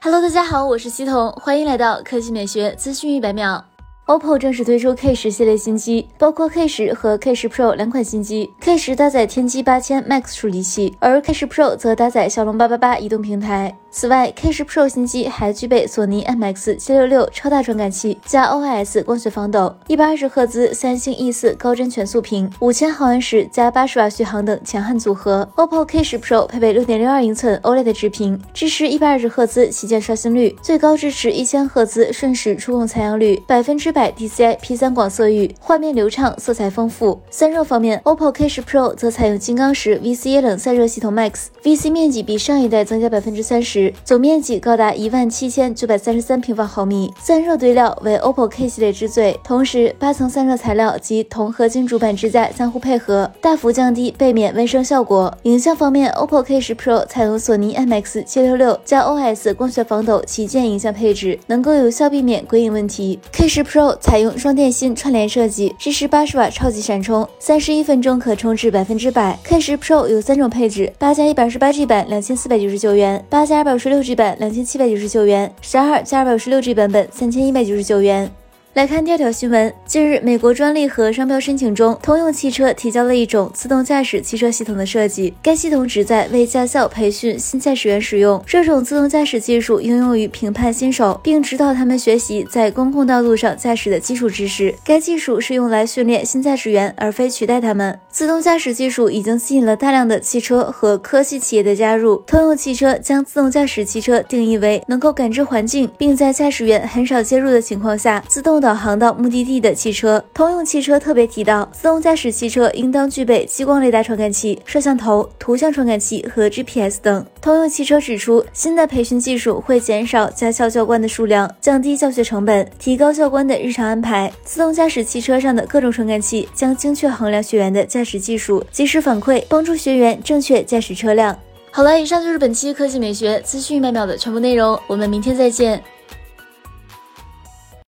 Hello，大家好，我是西彤，欢迎来到科技美学资讯一百秒。OPPO 正式推出 K 十系列新机，包括 K 十和 K 十 Pro 两款新机。K 十搭载天玑八千 Max 处理器，而 K 十 Pro 则搭载骁龙八八八移动平台。此外，K 十 Pro 新机还具备索尼 MX 七六六超大传感器加 OIS 光学防抖、一百二十赫兹三星 E 四高帧全速屏、五千毫安时加八十瓦续航等强悍组合。OPPO K 十 Pro 配备六点六二英寸 OLED 直屏，支持一百二十赫兹旗舰刷新率，最高支持一千赫兹瞬时触控采样率，百分之百 DCI P 三广色域，画面流畅，色彩丰富。散热方面，OPPO K 十 Pro 则采用金刚石 VC 液冷散热系统 Max，VC 面积比上一代增加百分之三十。总面积高达一万七千九百三十三平方毫米，散热堆料为 OPPO K 系列之最。同时，八层散热材料及铜合金主板支架相互配合，大幅降低背面温升效果。影像方面，OPPO K 十 Pro 采用索尼 MX 七六六加 OS 光学防抖旗舰影像配置，能够有效避免鬼影问题。K 十 Pro 采用双电芯串联设计，支持八十瓦超级闪充，三十一分钟可充至百分之百。K 十 Pro 有三种配置：八加一百二十八 G 版两千四百九十九元，八加二百五十六 G 版两千七百九十九元，十二加二百五十六 G 版本三千一百九十九元。来看第二条新闻。近日，美国专利和商标申请中，通用汽车提交了一种自动驾驶汽车系统的设计。该系统旨在为驾校培训新驾驶员使用。这种自动驾驶技术应用于评判新手，并指导他们学习在公共道路上驾驶的基础知识。该技术是用来训练新驾驶员，而非取代他们。自动驾驶技术已经吸引了大量的汽车和科技企业的加入。通用汽车将自动驾驶汽车定义为能够感知环境，并在驾驶员很少介入的情况下自动导。航到目的地的汽车，通用汽车特别提到，自动驾驶汽车应当具备激光雷达传感器、摄像头、图像传感器和 GPS 等。通用汽车指出，新的培训技术会减少驾校教官的数量，降低教学成本，提高教官的日常安排。自动驾驶汽车上的各种传感器将精确衡量学员的驾技术，及时反馈，帮助学员正确驾驶车辆。好了，以上就是本期科技美学资讯一百秒的全部内容，我们明天再见。